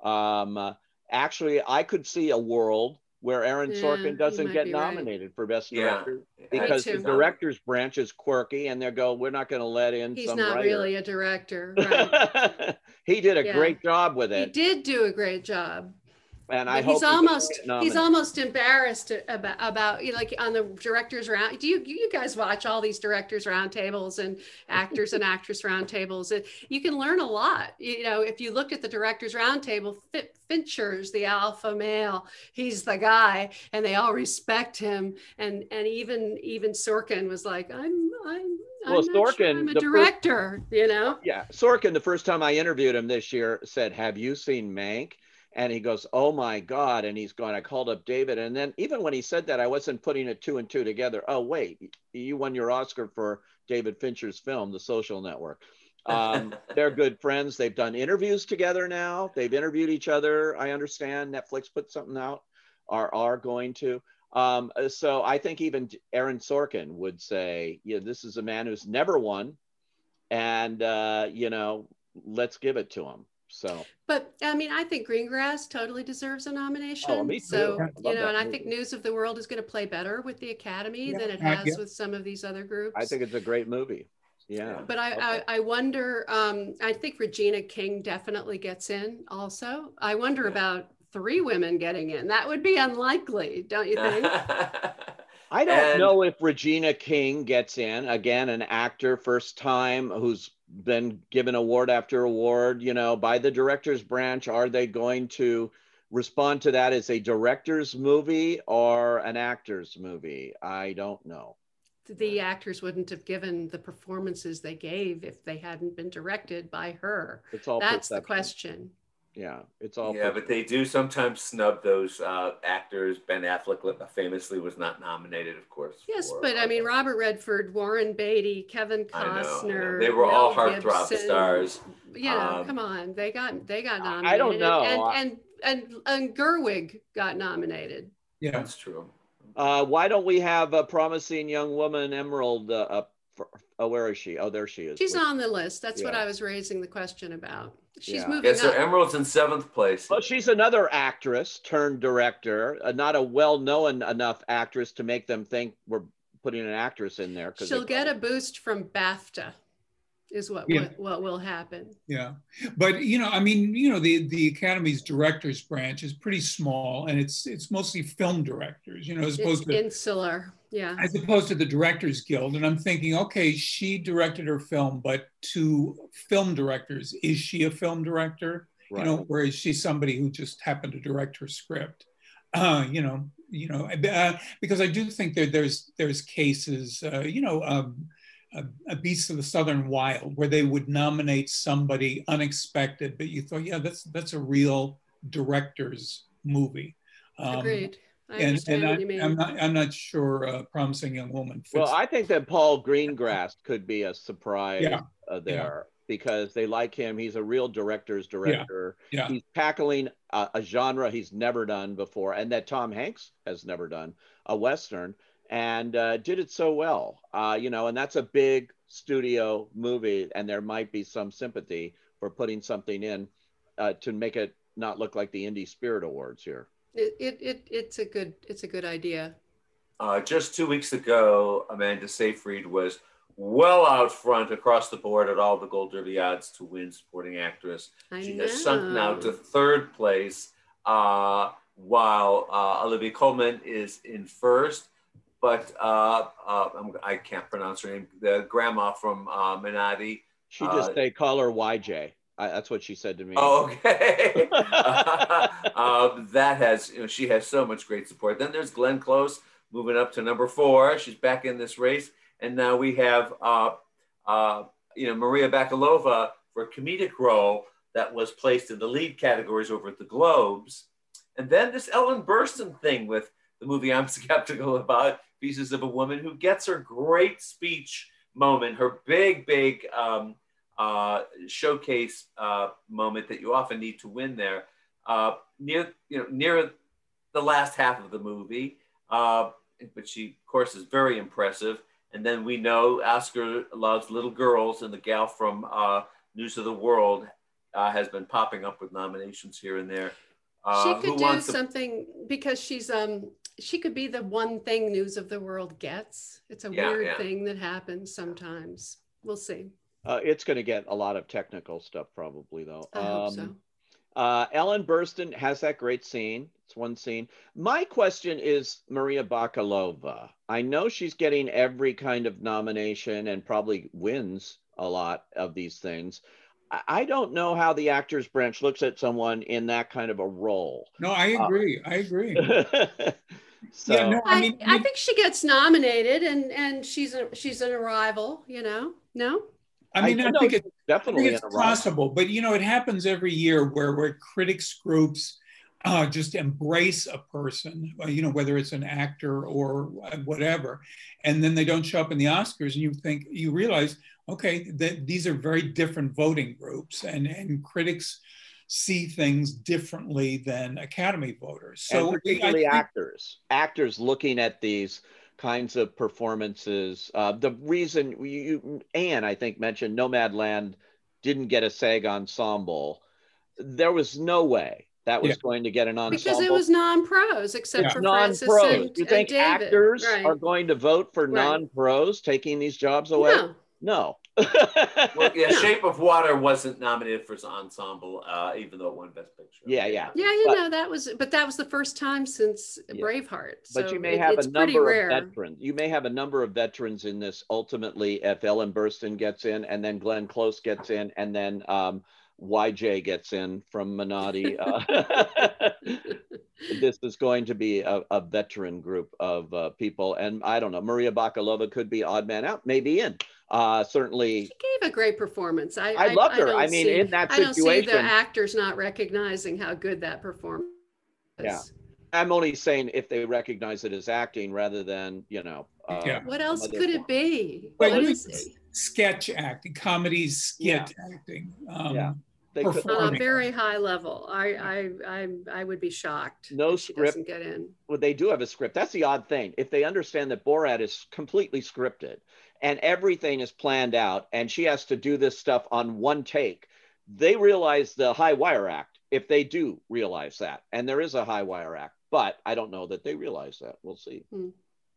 Speaker 3: Um, uh, actually, I could see a world where Aaron
Speaker 2: Yeah,
Speaker 3: Sorkin doesn't get
Speaker 2: be right.
Speaker 3: nominated for Best
Speaker 1: Yeah.
Speaker 3: Director because the director's branch is quirky, and they go, "We're not going to let in
Speaker 2: He's
Speaker 3: some
Speaker 2: not
Speaker 3: writer."
Speaker 2: really a director. Right? <laughs>
Speaker 3: he did a
Speaker 2: Yeah.
Speaker 3: great job with it.
Speaker 2: he
Speaker 3: it,
Speaker 2: did do a great job.
Speaker 3: And I
Speaker 2: he's
Speaker 3: he
Speaker 2: almost he's almost embarrassed about about you know, like on the directors round. Do you you guys watch all these directors roundtables and actors and actress roundtables? And you can learn a lot. You know, if you look at the directors roundtable, Fincher's the alpha male. He's the guy, and they all respect him. And and even even Sorkin was like, I'm I'm. I'm
Speaker 3: Well,
Speaker 2: not sure I'm a
Speaker 3: the first-
Speaker 2: director, you know.
Speaker 3: Yeah, Sorkin, the first time I interviewed him this year, said, "Have you seen Mank?" And he goes, "Oh my God!" And he's going, "I called up David." And then even when he said that, I wasn't putting it two and two together. Oh wait, you won your Oscar for David Fincher's film, The Social Network. Um, <laughs> they're good friends. They've done interviews together now. They've interviewed each other. I understand Netflix put something out, or are going to. Um, so I think even Aaron Sorkin would say, "Yeah, this is a man who's never won, and uh, you know, let's give it to him." So,
Speaker 2: but I mean, I think Greengrass totally deserves a nomination.
Speaker 3: Oh, me too.
Speaker 2: So,
Speaker 3: I
Speaker 2: you know,
Speaker 3: that
Speaker 2: and I think News of the World is going to play better with the Academy
Speaker 4: Yeah,
Speaker 2: than it has
Speaker 4: yeah.
Speaker 2: with some of these other groups.
Speaker 3: I think it's a great movie. Yeah.
Speaker 2: But I,
Speaker 3: Okay.
Speaker 2: I, I wonder, um, I think Regina King definitely gets in also. I wonder
Speaker 1: Yeah.
Speaker 2: about three women getting in. That would be unlikely, don't you think? <laughs>
Speaker 3: I don't
Speaker 1: And-
Speaker 3: know if Regina King gets in again, an actor first time who's been given award after award, you know, by the director's branch. Are they going to respond to that as a director's movie or an actor's movie? I don't know.
Speaker 2: the actors wouldn't have given the performances they gave if they hadn't been directed by her.
Speaker 3: It's all
Speaker 2: That's the question.
Speaker 3: Yeah, it's all.
Speaker 1: yeah,
Speaker 3: per-
Speaker 1: but they do sometimes snub those uh, actors. Ben Affleck famously was not nominated, of course.
Speaker 2: Yes,
Speaker 1: for,
Speaker 2: but I mean, Robert Redford, Warren Beatty, Kevin
Speaker 1: I know, I know.
Speaker 2: Costner.
Speaker 1: They were all
Speaker 2: Mel
Speaker 1: heartthrob
Speaker 2: Gibson.
Speaker 1: stars.
Speaker 2: You know,
Speaker 1: Um,
Speaker 2: come on, they got they got nominated.
Speaker 3: I don't know.
Speaker 2: And and and, and Gerwig got nominated.
Speaker 4: Yeah.
Speaker 1: That's true.
Speaker 3: Uh, why don't we have a promising young woman, Emerald? Uh, up for, oh, where is she? Oh, there she is.
Speaker 2: She's on the list. That's what I was raising the question about. She's
Speaker 3: Yeah.
Speaker 2: moving
Speaker 1: Okay, so
Speaker 2: up.
Speaker 1: Emerald's in seventh place.
Speaker 3: Well, she's another actress turned director, uh, not a well-known enough actress to make them think we're putting an actress in there. 'cause
Speaker 2: She'll get a boost from BAFTA, is what
Speaker 4: Yeah.
Speaker 2: what, what will happen.
Speaker 4: Yeah, but you know, I mean, you know, the the Academy's directors branch is pretty small, and it's it's mostly film directors, you know, as
Speaker 2: It's
Speaker 4: opposed to
Speaker 2: insular. Yeah.
Speaker 4: as opposed to the Directors Guild. And I'm thinking, okay, she directed her film, but to film directors, is she a film director?
Speaker 3: Right.
Speaker 4: You know, or is she somebody who just happened to direct her script? Uh, you know, you know, uh, because I do think that there's there's cases, uh, you know. Um, a, a Beast of the Southern Wild, where they would nominate somebody unexpected, but you thought, yeah, that's that's a real director's movie. Um,
Speaker 2: Agreed. I
Speaker 4: and,
Speaker 2: understand
Speaker 4: and
Speaker 2: what
Speaker 4: I,
Speaker 2: you mean.
Speaker 4: I'm not I'm not sure uh, promising young woman fits.
Speaker 3: well, I think that Paul Greengrass could be a surprise
Speaker 4: Yeah.
Speaker 3: uh, there because they like him. He's a real director's director.
Speaker 4: yeah.
Speaker 3: He's tackling a, a genre he's never done before, and that Tom Hanks has never done a western, and uh, did it so well. Uh, you know, and that's a big studio movie, and there might be some sympathy for putting something in uh, to make it not look like the Indie Spirit Awards here.
Speaker 2: it, it, it it's a good it's a good idea.
Speaker 1: Uh, just two weeks ago, Amanda Seyfried was well out front across the board at all the Gold Derby odds to win supporting actress.
Speaker 2: I
Speaker 1: She
Speaker 2: know.
Speaker 1: has sunk now to third place, uh, while uh, Olivia Colman is in first. But uh, uh, I can't pronounce her name. The grandma from uh, Minari.
Speaker 3: She just
Speaker 1: Uh,
Speaker 3: they call her YJ. I, that's what she said to me.
Speaker 1: Oh, okay. uh, <laughs> that has, you know, she has so much great support. Then there's Glenn Close moving up to number four. She's back in this race. And now we have, uh, uh, you know, Maria Bakalova for a comedic role that was placed in the lead categories over at the Globes. And then this Ellen Burstyn thing with the movie I'm <laughs> skeptical about, Pieces of a Woman, who gets her great speech moment, her big, big um, uh, showcase uh, moment that you often need to win there uh, near, you know, near the last half of the movie. Uh, but she, of course, is very impressive. And then we know Oscar loves little girls, and the gal from uh, News of the World uh, has been popping up with nominations here and there. Uh,
Speaker 2: she could do something because she's um she could be the one thing news of the world gets. It's a
Speaker 1: Yeah,
Speaker 2: weird
Speaker 1: yeah.
Speaker 2: thing that happens sometimes. We'll see.
Speaker 3: Uh, it's going to get a lot of technical stuff probably though.
Speaker 2: I hope so.
Speaker 3: Uh, Ellen Burstyn has that great scene. It's one scene. My question is Maria Bakalova. I know she's getting every kind of nomination and probably wins a lot of these things. I- I don't know how the actors branch looks at someone in that kind of a role.
Speaker 4: no, I
Speaker 3: Uh,
Speaker 4: agree. I agree. <laughs>
Speaker 3: so
Speaker 4: Yeah, no, I
Speaker 2: I,
Speaker 4: mean,
Speaker 2: I think she gets nominated and and she's a she's an arrival, you know? No?
Speaker 4: I mean, I,
Speaker 3: know
Speaker 4: think it, I
Speaker 3: definitely
Speaker 4: think it's
Speaker 3: in a role.
Speaker 4: possible, but you know, it happens every year where where critics groups uh, just embrace a person, uh, you know, whether it's an actor or whatever, and then they don't show up in the Oscars, and you think you realize, okay, that these are very different voting groups, and and critics see things differently than Academy voters.
Speaker 3: So and particularly actors, actors looking at these kinds of performances. Uh, the reason you, you, Anne, I think, mentioned Nomadland didn't get a SAG ensemble. There was no way that was yeah. going to get an ensemble
Speaker 2: because it was non-pros, except yeah. for non-pros.
Speaker 3: Frances and, you think actors right. are going to vote for right. non-pros taking these jobs away? No. no.
Speaker 1: well, yeah, Shape of Water wasn't nominated for ensemble, uh, even though it won Best Picture.
Speaker 3: Yeah, yeah,
Speaker 2: yeah. You but, know that was, but that was the first time since yeah. Braveheart.
Speaker 3: So but you may have a number of veterans. You may have a number of veterans in this. Ultimately, if Ellen Burstyn gets in, and then Glenn Close gets in, and then um, YJ gets in from Minari. <laughs> Uh, <laughs> this is going to be a, a veteran group of uh, people, and I don't know. Maria Bakalova could be odd man out, maybe in. Uh, certainly,
Speaker 2: she gave a great performance. I,
Speaker 3: I, I loved her. I, I mean, see, in that situation, I don't see
Speaker 2: the actors not recognizing how good that performance.
Speaker 3: Yeah, I'm only saying if they recognize it as acting rather than you know.
Speaker 2: Uh, yeah. What else could it be?
Speaker 4: Well, what is it? Sketch acting, comedies, skit yeah. acting. Um, yeah.
Speaker 2: They could, on a very high level. I, I, I, I would be shocked.
Speaker 3: No script.
Speaker 2: Get in.
Speaker 3: Well, they do have a script. That's the odd thing. If they understand that Borat is completely scripted, and everything is planned out and she has to do this stuff on one take they realize the high wire act if they do realize that and there is a high wire act but i don't know that they realize that we'll see hmm.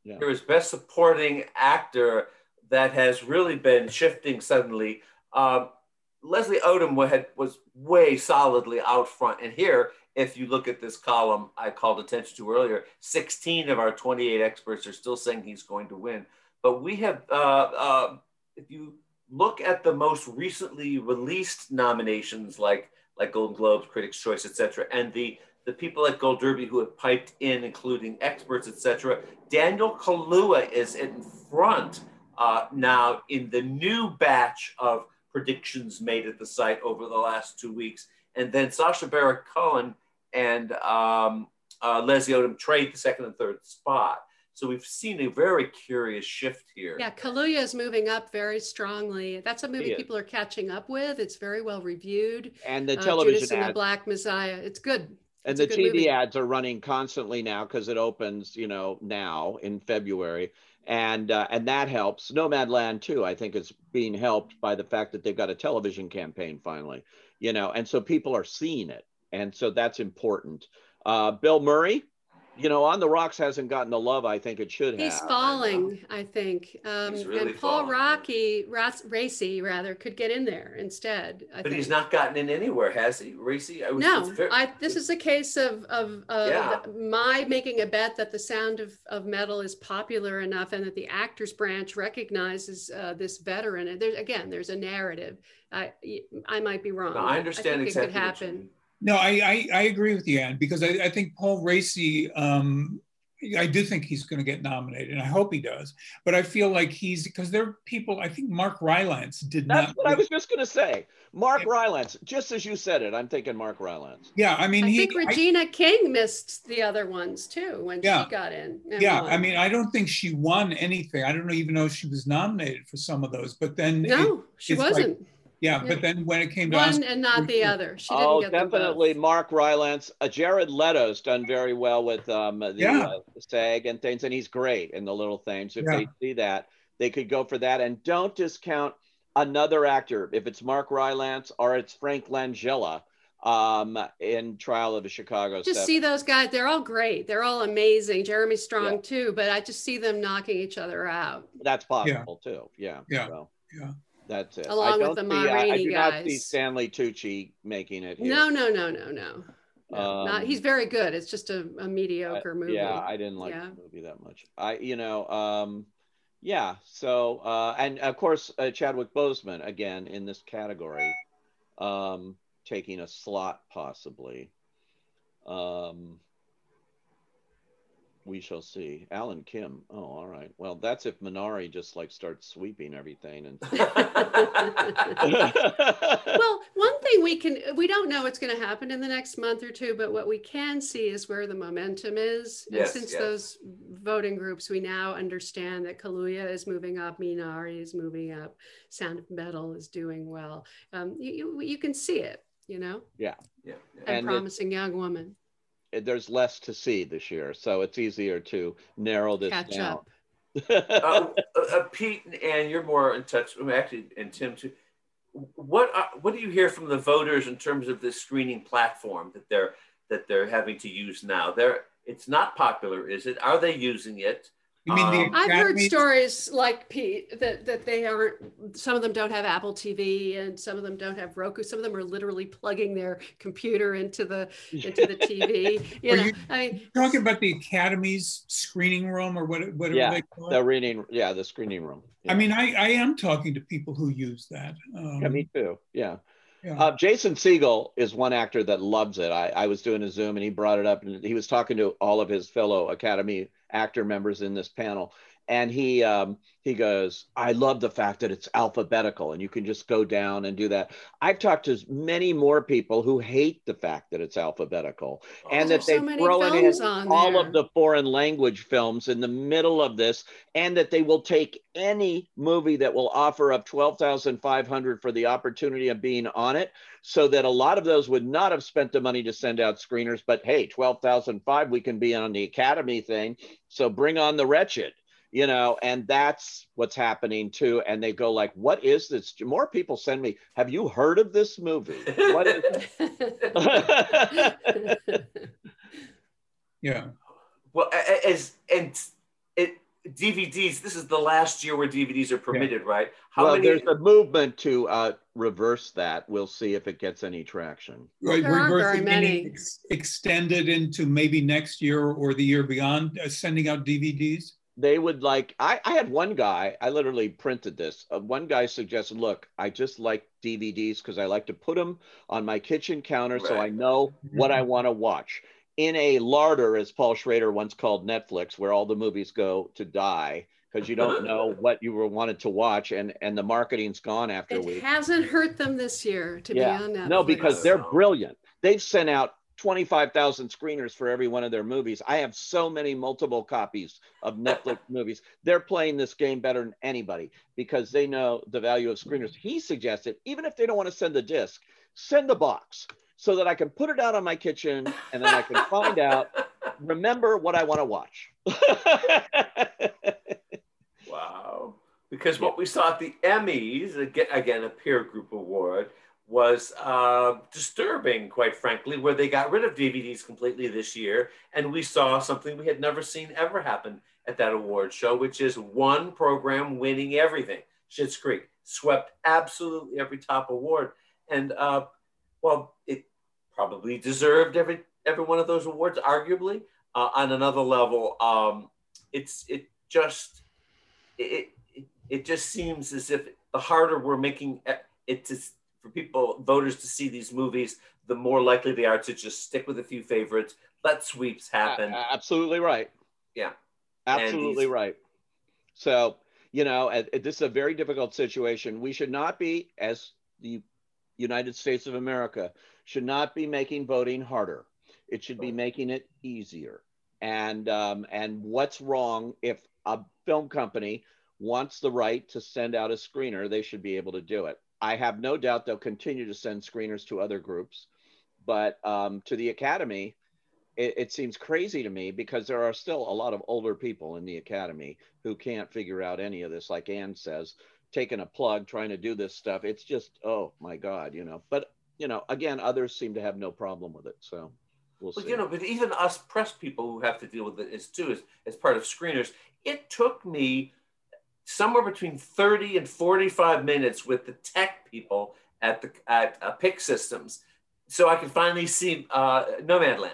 Speaker 1: yeah. there is best supporting actor that has really been shifting suddenly um, leslie odom had, was way solidly out front and here if you look at this column i called attention to earlier 16 of our 28 experts are still saying he's going to win but we have, uh, uh, if you look at the most recently released nominations, like like Golden Globes, Critics' Choice, etc., and the the people at Gold Derby who have piped in, including experts, etc., Daniel Kaluuya is in front uh, now in the new batch of predictions made at the site over the last two weeks, and then Sacha Baron Cohen and um, uh, Leslie Odom trade the second and third spot. So we've seen a very curious shift here.
Speaker 2: Yeah, Kaluuya is moving up very strongly. That's a movie people are catching up with. It's very well reviewed.
Speaker 3: And the television uh, television
Speaker 2: Judas and the Black Messiah. It's good.
Speaker 3: And
Speaker 2: it's
Speaker 3: the TV movie. ads are running constantly now because it opens, you know, now in February, and uh, and that helps. Nomadland too, I think, is being helped by the fact that they've got a television campaign finally, you know, and so people are seeing it, and so that's important. Uh, Bill Murray, you know, On the Rocks hasn't gotten the love I think it should
Speaker 2: He's
Speaker 3: have.
Speaker 2: He's falling, I think. Um, really and Paul falling. Rocky, Raci rather, could get in there instead.
Speaker 1: I but think. he's not gotten in anywhere, has he? Raci?
Speaker 2: I was, no, very, I, this is a case of, of uh, yeah. my making a bet that the sound of, of metal is popular enough and that the actors branch recognizes uh, this veteran. And there's, again, there's a narrative. I, I might be wrong.
Speaker 1: No, I understand
Speaker 2: I
Speaker 1: exactly
Speaker 2: it could happen.
Speaker 4: No, I, I, I, agree with you, Anne, because I, I think Paul Raci, um, I do think he's going to get nominated, and I hope he does. But I feel like he's because there are people. I think Mark Rylance did
Speaker 3: That's
Speaker 4: not.
Speaker 3: That's what I was just going to say. Mark yeah. Rylance, just as you said it, I'm thinking Mark Rylance.
Speaker 4: Yeah, I mean,
Speaker 2: I
Speaker 4: he,
Speaker 2: think Regina I, King missed the other ones too when yeah, she got in.
Speaker 4: Yeah, won. I mean, I don't think she won anything. I don't even know if she was nominated for some of those. But then
Speaker 2: no, it, she wasn't.
Speaker 4: Like, yeah, but then when it came to
Speaker 2: one and not the other, she didn't oh, get
Speaker 3: definitely Mark Rylance. Uh, Jared Leto's done very well with um, the yeah. uh, SAG and things, and he's great in the little things. If yeah. they see that, they could go for that. And don't discount another actor if it's Mark Rylance or it's Frank Langella um, in Trial of the Chicago.
Speaker 2: Just see those guys; they're all great. They're all amazing. Jeremy Strong yeah. too, but I just see them knocking each other out.
Speaker 3: That's possible too. Yeah.
Speaker 4: Yeah. So. Yeah.
Speaker 3: That's it.
Speaker 2: Along with the Ma Rainey
Speaker 3: I, I
Speaker 2: do
Speaker 3: guys.
Speaker 2: not
Speaker 3: see Stanley Tucci making it. Here.
Speaker 2: No, no, no, no, no. no um, not, he's very good. It's just a, a mediocre movie.
Speaker 3: Yeah, I didn't like yeah. the movie that much. I, you know, um, yeah. So, uh, and of course, uh, Chadwick Boseman again in this category, um, taking a slot possibly. Um, We shall see. Alan Kim. Oh, all right. Well, that's if Minari just like starts sweeping everything and. <laughs> <laughs>
Speaker 2: well, one thing we can we don't know what's going to happen in the next month or two, but what we can see is where the momentum is.
Speaker 1: Yes,
Speaker 2: and since
Speaker 1: yes.
Speaker 2: those voting groups, we now understand that Kaluuya is moving up, Minari is moving up, Sound of Metal is doing well. Um, you, you you can see it, you know,
Speaker 1: yeah, yeah.
Speaker 2: and,
Speaker 3: And it-
Speaker 2: promising young woman.
Speaker 3: There's less to see this year, so it's easier to narrow this
Speaker 2: Catch
Speaker 3: down.
Speaker 2: up. <laughs>
Speaker 1: uh, uh, Pete and you're more in touch. well, Actually, and Tim too. What are, what do you hear from the voters in terms of this screening platform that they're that they're having to use now? They're it's not popular, is it? Are they using it?
Speaker 4: You mean the
Speaker 1: Um,
Speaker 2: I've heard stories like Pete that that they aren't. Some of them don't have Apple TV, and some of them don't have Roku. Some of them are literally plugging their computer into the into the TV. <laughs> You
Speaker 4: Are
Speaker 2: know,
Speaker 4: you-
Speaker 2: I mean,
Speaker 4: Talking about the Academy's screening room or what, whatever
Speaker 3: Yeah,
Speaker 4: they call
Speaker 3: The
Speaker 4: it.
Speaker 3: reading, yeah, the screening room.
Speaker 4: I mean, I, I am talking to people who use that. Um,
Speaker 3: yeah, me too. Yeah.
Speaker 4: Yeah.
Speaker 3: Uh, Jason Segel is one actor that loves it. I, I was doing a Zoom and he brought it up and he was talking to all of his fellow Academy actor members in this panel. And he um, he goes, I love the fact that it's alphabetical and you can just go down and do that. I've talked to many more people who hate the fact that it's alphabetical and that they
Speaker 2: so many
Speaker 3: throw in all
Speaker 2: there.
Speaker 3: of the foreign language films in the middle of this, and that they will take any movie that will offer up twelve thousand five hundred for the opportunity of being on it, so that a lot of those would not have spent the money to send out screeners. But hey, twelve thousand five, we can be on the Academy thing, so bring on the wretched. You know, and that's what's happening too. And they go like, "What is this?" More people send me, "Have you heard of this movie?" What is <laughs>
Speaker 4: yeah.
Speaker 1: Well, a- a- as and it DVDs. This is the last year where DVDs are permitted, right? How
Speaker 3: well,
Speaker 1: many?
Speaker 3: there's a movement to uh, reverse that. We'll see if it gets any traction.
Speaker 4: Right,
Speaker 2: There aren't very many.
Speaker 4: ex- extended into maybe next year or the year beyond, uh, sending out DVDs.
Speaker 3: They would like. I, I had one guy. I literally printed this. Uh, one guy suggested, "Look, I just like DVDs because I like to put them on my kitchen counter so I
Speaker 1: Right.
Speaker 3: know what I want to watch." In a larder, as Paul Schrader once called Netflix, where all the movies go to die because you don't know <laughs> what you were wanted to watch, and and the marketing's gone after a
Speaker 2: it
Speaker 3: week.
Speaker 2: hasn't hurt them this year to
Speaker 3: Yeah.
Speaker 2: be on Netflix.
Speaker 3: No, because they're brilliant. They've sent out 25,000 screeners for every one of their movies. I have so many multiple copies of Netflix <laughs> movies. They're playing this game better than anybody because they know the value of screeners. He suggested, even if they don't want to send the disc, send the box so that I can put it out on my kitchen and then I can find out, remember what I want to watch. <laughs>
Speaker 1: Wow. Because what we saw at the Emmys, again, again a peer group award, was uh, disturbing, quite frankly, where they got rid of DVDs completely this year. And we saw something we had never seen ever happen at that award show, which is one program winning everything. Schitt's Creek swept absolutely every top award. And uh, well, it probably deserved every every one of those awards, arguably. Uh, on another level, um, it's it just it, it it just seems as if the harder we're making it to for people voters to see these movies, the more likely they are to just stick with a few favorites, let sweeps happen.
Speaker 3: A- Absolutely right.
Speaker 1: Yeah.
Speaker 3: Absolutely
Speaker 1: these-
Speaker 3: right. So, you know, uh, this is a very difficult situation. We should not be, as the United States of America, should not be making voting harder. It should be making it easier. And um, and what's wrong if a film company wants the right to send out a screener? They should be able to do it. I have no doubt they'll continue to send screeners to other groups, but um, to the Academy, it, it seems crazy to me because there are still a lot of older people in the academy who can't figure out any of this like ann says taking a plug trying to do this stuff. It's just oh my god you know but you know again others seem to have no problem with it so we'll
Speaker 1: Well,
Speaker 3: see.
Speaker 1: you know, but even us press people who have to deal with it as too as, as part of screeners, it took me somewhere between 30 and 45 minutes with the tech people at the at uh, PIX Systems, so I could finally see uh, Nomadland.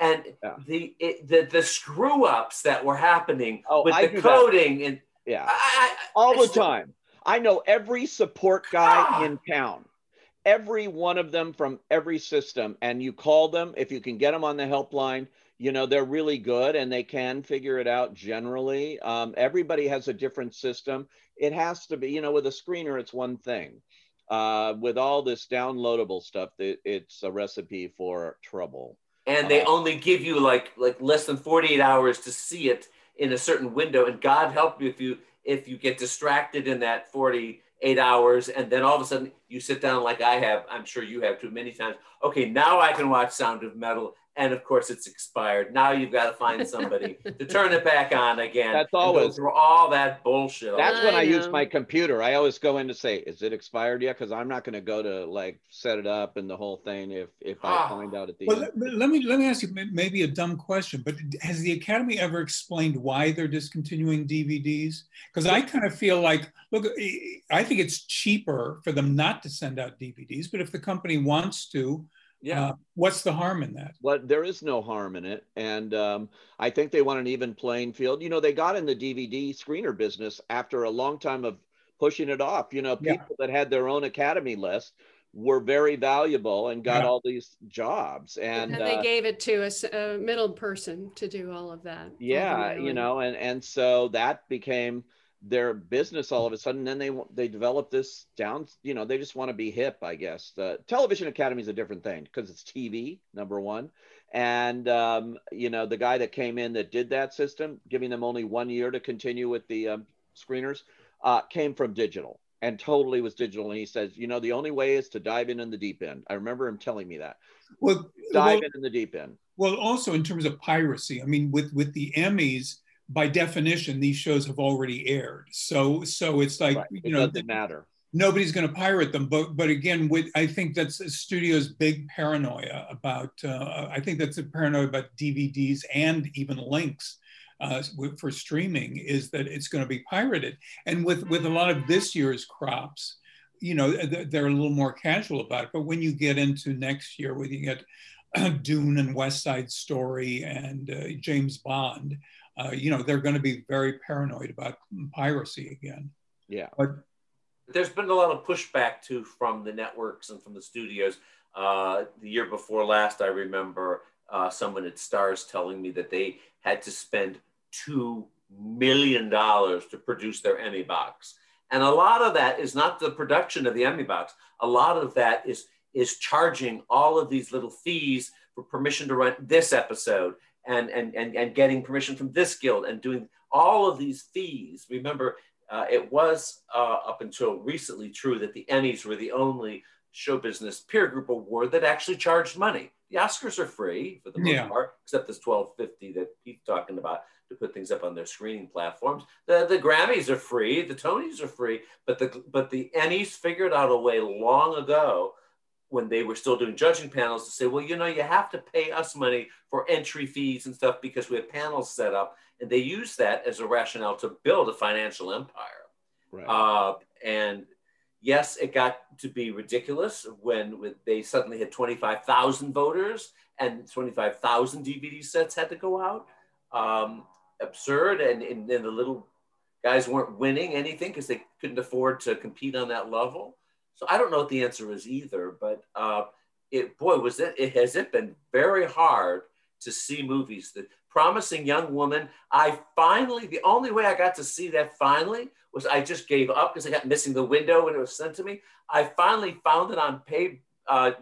Speaker 1: And
Speaker 3: Yeah.
Speaker 1: the, it, the the screw ups that were happening
Speaker 3: Oh,
Speaker 1: with
Speaker 3: I
Speaker 1: the
Speaker 3: do that.
Speaker 1: coding and
Speaker 3: yeah
Speaker 1: I, I,
Speaker 3: all the
Speaker 1: still-
Speaker 3: time i know every support guy
Speaker 1: Ah.
Speaker 3: in town every one of them from every system and you call them if you can get them on the helpline you know they're really good and they can figure it out generally. Um, everybody has a different system. It has to be you know with a screener it's one thing. Uh, with all this downloadable stuff it, it's a recipe for trouble.
Speaker 1: And they uh, only give you like like less than 48 hours to see it in a certain window. And god help you if you if you get distracted in that 48 hours and then all of a sudden you sit down like i have i'm sure you have too many times. Okay now i can watch sound of metal and of course it's expired. Now you've got to find somebody <laughs> to turn it back on again.
Speaker 3: That's always
Speaker 1: through all that bullshit.
Speaker 3: That's when I, I use my computer. I always go in to say, "Is it expired yet?" Because I'm not going to go to like set it up and the whole thing if if I ah. find out at the
Speaker 4: well,
Speaker 3: end.
Speaker 4: Let, let me let me ask you maybe a dumb question, but has the Academy ever explained why they're discontinuing DVDs? Because I kind of feel like, look, I think it's cheaper for them not to send out DVDs, but if the company wants to
Speaker 3: yeah. Uh,
Speaker 4: what's the harm in that?
Speaker 3: Well, there is no harm in it. And um, I think they want an even playing field. You know, they got in the DVD screener business after a long time of pushing it off. You know, people yeah. that had their own Academy list were very valuable and got yeah. all these jobs. And,
Speaker 2: and they uh, gave it to a, a, middle person to do all of that.
Speaker 3: Yeah. You know, and, and so that became – their business all of a sudden then they they develop this down you know they just want to be hip i guess. The television academy is a different thing because it's tv number one. And um, you know the guy that came in that did that system giving them only one year to continue with the um, screeners uh, came from digital and totally was digital. And he says you know the only way is to dive in in the deep end. I remember him telling me that. Well dive well, in in the deep end.
Speaker 4: Well also in terms of piracy i mean with with the emmys by definition, these shows have already aired. So so it's like right. you
Speaker 3: it
Speaker 4: know
Speaker 3: doesn't matter.
Speaker 4: Nobody's going to pirate them, but but again, with I think that's a studio's big paranoia about. Uh, I think that's a paranoia about DVDs and even links uh, for streaming is that it's going to be pirated. And with with a lot of this year's crops, you know, they're a little more casual about it. But when you get into next year, when you get <clears throat> Dune and West Side Story and uh, James Bond, uh, you know, they're going to be very paranoid about piracy again.
Speaker 3: Yeah.
Speaker 4: But
Speaker 1: there's been a lot of pushback too from the networks and from the studios. Uh, the year before last, I remember uh, someone at Starz telling me that they had to spend two million dollars to produce their Emmy box, and a lot of that is not the production of the Emmy box. A lot of that is is charging all of these little fees for permission to run this episode and, and, and, and getting permission from this guild and doing all of these fees. Remember, uh, it was uh, up until recently true that the Emmys were the only show business peer group award that actually charged money. The Oscars are free for the most yeah. part, except this 1250 that Pete's talking about to put things up on their screening platforms. The, the Grammys are free, the Tonys are free, but the but the Emmys figured out a way long ago when they were still doing judging panels to say, well, you know, you have to pay us money for entry fees and stuff because we have panels set up. And they use that as a rationale to build a financial empire. Right. Uh, and yes, it got to be ridiculous when, when they suddenly had 25,000 voters and 25,000 DVD sets had to go out. Um, absurd. And, and, and the little guys weren't winning anything because they couldn't afford to compete on that level. So I don't know what the answer is either, but uh, it boy was it, it has it been very hard to see movies. The promising young woman. I finally the only way I got to see that finally was I just gave up because I got missing the window when it was sent to me. I finally found it on paid uh,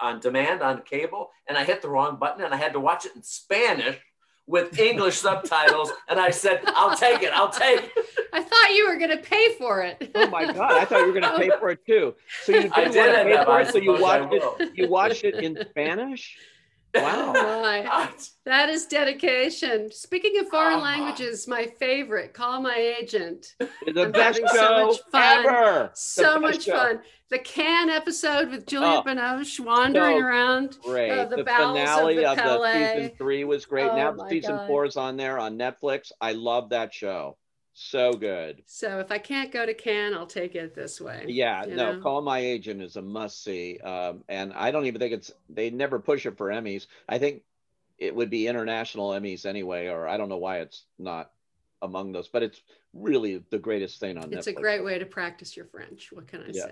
Speaker 1: on demand on cable, and I hit the wrong button, and I had to watch it in Spanish with English subtitles, and I said, "I'll take it. I'll take it."
Speaker 2: I thought you were going to pay for it.
Speaker 3: oh my god! I thought you were going to pay for it too. So you didn't want to pay for it, so you watched it. You watched it in Spanish. Wow. <laughs>
Speaker 2: My, that is dedication. Speaking of foreign uh, languages, my favorite, Call My Agent.
Speaker 3: The I'm best show so ever.
Speaker 2: So much show. fun. The Can episode with Julia oh, Binoche wandering so around.
Speaker 3: Uh, the, the finale of, the, of the, season three was great. Oh, now season God. four is on there on Netflix. I love that show. So good.
Speaker 2: So if I can't go to Cannes, I'll take it this way.
Speaker 3: Yeah, no, know? Call My Agent is a must see. Um, and I don't even think it's, they never push it for Emmys. I think it would be international Emmys anyway, or I don't know why it's not among those, but it's really the greatest thing on
Speaker 2: it's
Speaker 3: Netflix.
Speaker 2: a great way to practice your French. What can I yeah.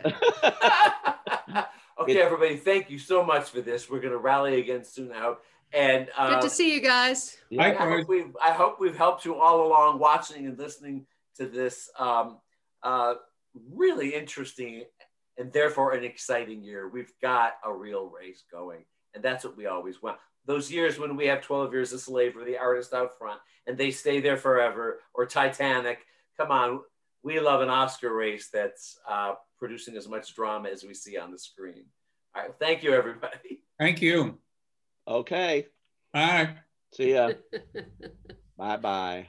Speaker 1: say? <laughs> <laughs> okay, everybody, thank you so much for this. We're going to rally again soon out And uh,
Speaker 2: Good to see you guys.
Speaker 3: Yeah.
Speaker 1: I hope we've I hope we've helped you all along watching and listening to this um, uh, really interesting and therefore an exciting year. We've got a real race going, and that's what we always want. Those years when we have 12 years of slavery, the artist out front, and they stay there forever, or Titanic. Come on, we love an Oscar race that's uh, producing as much drama as we see on the screen. All right, thank you, everybody.
Speaker 4: Thank you.
Speaker 3: Okay.
Speaker 4: Bye.
Speaker 3: See ya. <laughs> bye bye.